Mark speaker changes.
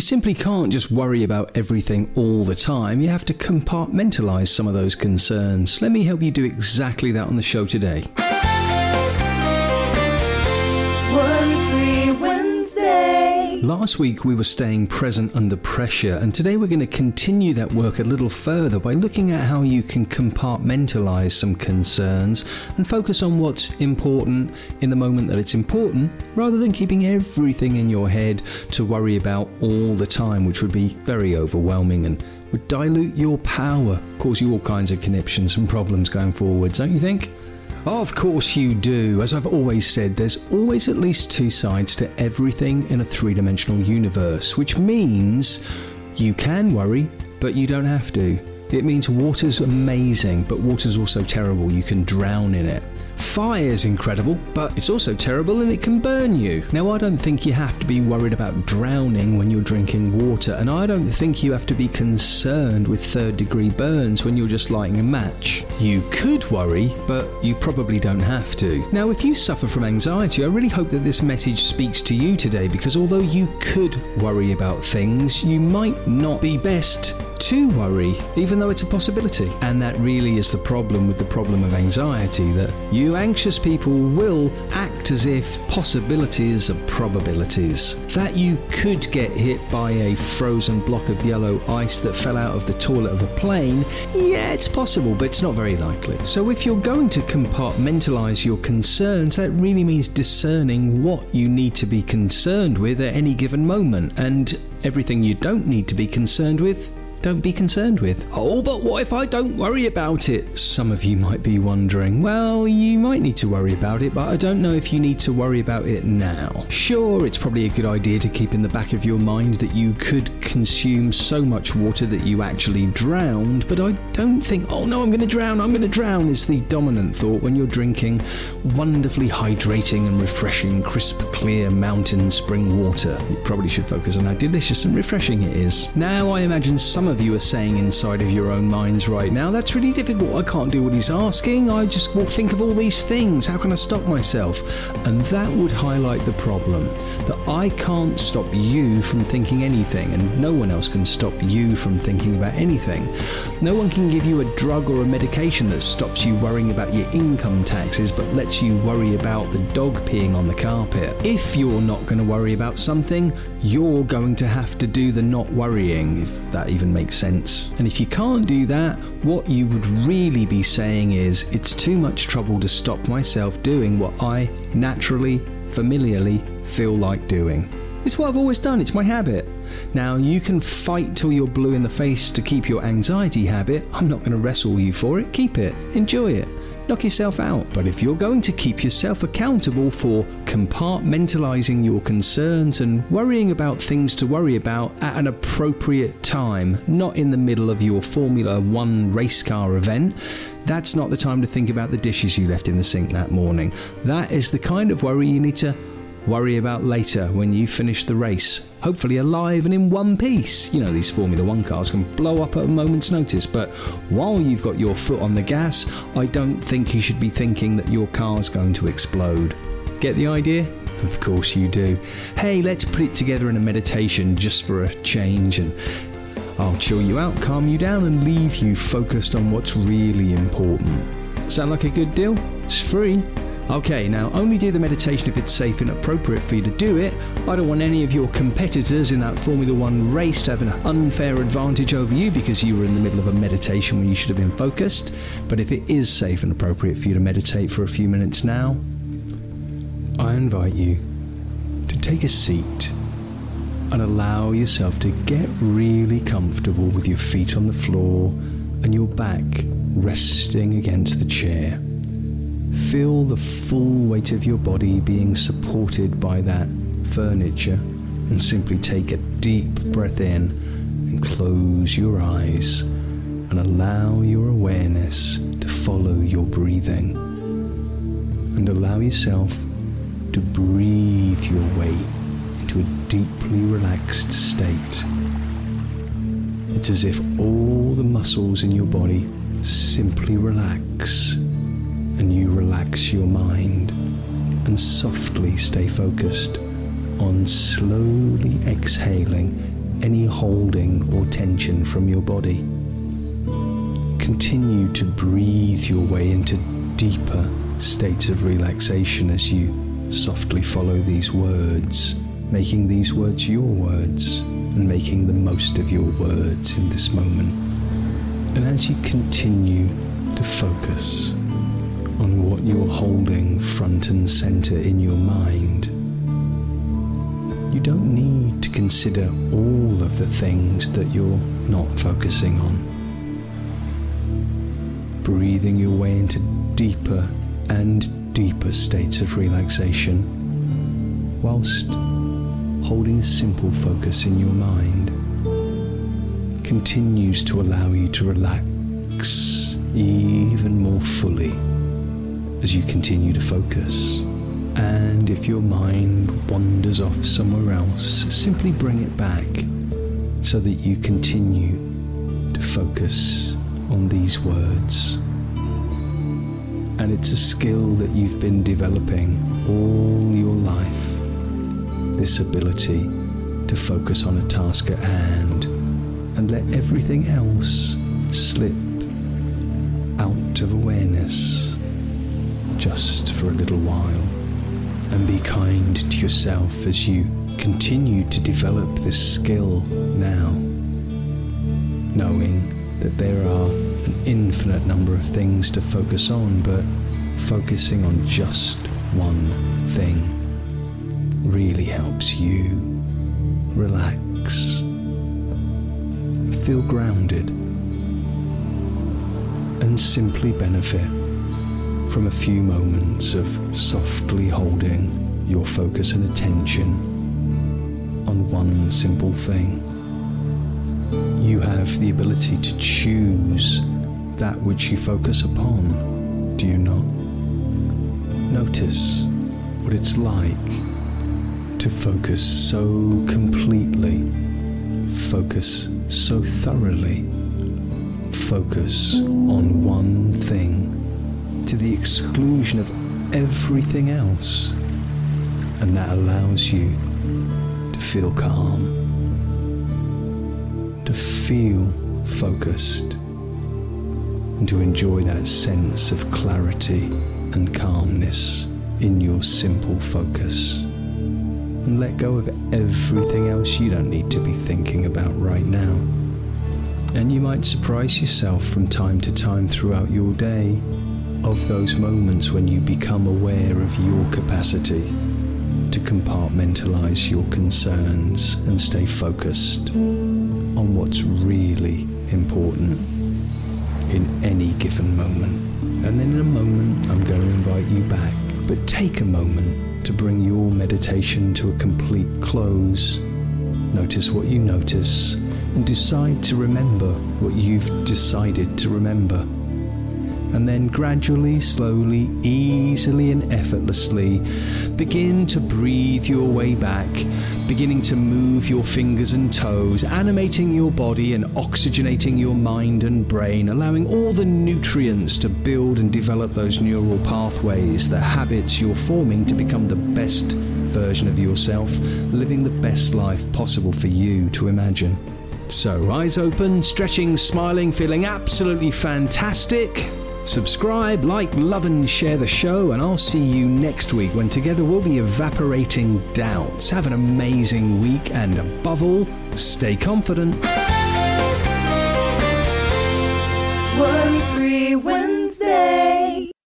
Speaker 1: You simply can't just worry about everything all the time. You have to compartmentalize some of those concerns. Let me help you do exactly that on the show today. Last week we were staying present under pressure, and today we're going to continue that work a little further by looking at how you can compartmentalize some concerns and focus on what's important in the moment that it's important, rather than keeping everything in your head to worry about all the time, which would be very overwhelming and would dilute your power, cause you all kinds of conniptions and problems going forward, don't you think? Of course you do. As I've always said, there's always at least two sides to everything in a three dimensional universe, which means you can worry, but you don't have to. It means water's amazing, but water's also terrible. You can drown in it. Fire is incredible, but it's also terrible and it can burn you. Now, I don't think you have to be worried about drowning when you're drinking water, and I don't think you have to be concerned with third degree burns when you're just lighting a match. You could worry, but you probably don't have to. Now, if you suffer from anxiety, I really hope that this message speaks to you today because although you could worry about things, you might not be best to worry, even though it's a possibility. And that really is the problem with the problem of anxiety that you anxious people will act as if possibilities are probabilities. That you could get hit by a frozen block of yellow ice that fell out of the toilet of a plane, yeah, it's possible, but it's not very likely. So if you're going to compartmentalize your concerns, that really means discerning what you need to be concerned with at any given moment and everything you don't need to be concerned with don't be concerned with. Oh, but what if I don't worry about it? Some of you might be wondering. Well, you might need to worry about it, but I don't know if you need to worry about it now. Sure, it's probably a good idea to keep in the back of your mind that you could consume so much water that you actually drowned, but I don't think, oh no, I'm going to drown, I'm going to drown, is the dominant thought when you're drinking wonderfully hydrating and refreshing, crisp, clear mountain spring water. You probably should focus on how delicious and refreshing it is. Now, I imagine some of you are saying inside of your own minds right now, that's really difficult. I can't do what he's asking. I just will think of all these things. How can I stop myself? And that would highlight the problem that I can't stop you from thinking anything, and no one else can stop you from thinking about anything. No one can give you a drug or a medication that stops you worrying about your income taxes but lets you worry about the dog peeing on the carpet. If you're not going to worry about something, you're going to have to do the not worrying, if that even makes sense. And if you can't do that, what you would really be saying is, it's too much trouble to stop myself doing what I naturally, familiarly feel like doing. It's what I've always done, it's my habit. Now, you can fight till you're blue in the face to keep your anxiety habit. I'm not going to wrestle you for it. Keep it, enjoy it knock yourself out. But if you're going to keep yourself accountable for compartmentalizing your concerns and worrying about things to worry about at an appropriate time, not in the middle of your Formula One race car event, that's not the time to think about the dishes you left in the sink that morning. That is the kind of worry you need to worry about later when you finish the race. Hopefully, alive and in one piece. You know, these Formula One cars can blow up at a moment's notice, but while you've got your foot on the gas, I don't think you should be thinking that your car's going to explode. Get the idea? Of course you do. Hey, let's put it together in a meditation just for a change and I'll chill you out, calm you down, and leave you focused on what's really important. Sound like a good deal? It's free. Okay, now only do the meditation if it's safe and appropriate for you to do it. I don't want any of your competitors in that Formula One race to have an unfair advantage over you because you were in the middle of a meditation when you should have been focused. But if it is safe and appropriate for you to meditate for a few minutes now, I invite you to take a seat and allow yourself to get really comfortable with your feet on the floor and your back resting against the chair. Feel the full weight of your body being supported by that furniture and simply take a deep breath in and close your eyes and allow your awareness to follow your breathing. And allow yourself to breathe your way into a deeply relaxed state. It's as if all the muscles in your body simply relax and you relax your mind and softly stay focused on slowly exhaling any holding or tension from your body. Continue to breathe your way into deeper states of relaxation as you softly follow these words, making these words your words and making the most of your words in this moment. And as you continue to focus on what you're holding front and center in your mind, you don't need to consider all of the things that you're not focusing on. Breathing your way into deeper and deeper states of relaxation, whilst holding a simple focus in your mind, continues to allow you to relax even more fully as you continue to focus. And if your mind wanders off somewhere else, simply bring it back so that you continue to focus on these words. And it's a skill that you've been developing all your life this ability to focus on a task at hand and let everything else slip out of awareness just for a little while. And be kind to yourself as you continue to develop this skill now, knowing that there are an infinite number of things to focus on, but focusing on just one thing really helps you relax, feel grounded, and simply benefit from a few moments of softly holding your focus and attention on one simple thing. You have the ability to choose that which you focus upon, do you not? Notice what it's like to focus so completely, focus so thoroughly, focus on one thing to the exclusion of everything else. And that allows you to feel calm, to feel focused, and to enjoy that sense of clarity and calmness in your simple focus. And let go of everything else you don't need to be thinking about right now. And you might surprise yourself from time to time throughout your day of those moments when you become aware of your capacity to compartmentalize your concerns and stay focused on what's really important in any given moment. And then in a moment, I'm going to invite you back, but take a moment to bring your meditation to a complete close. Notice what you notice and decide to remember what you've decided to remember and then gradually, slowly, easily, and effortlessly begin to breathe your way back, beginning to move your fingers and toes, animating your body and oxygenating your mind and brain, allowing all the nutrients to build and develop those neural pathways, the habits you're forming to become the best version of yourself, living the best life possible for you to imagine. So, eyes open, stretching, smiling, feeling absolutely fantastic. Subscribe, like, love, and share the show, and I'll see you next week when together we'll be evaporating doubts. Have an amazing week, and above all, stay confident.
Speaker 2: Worry Free Wednesday.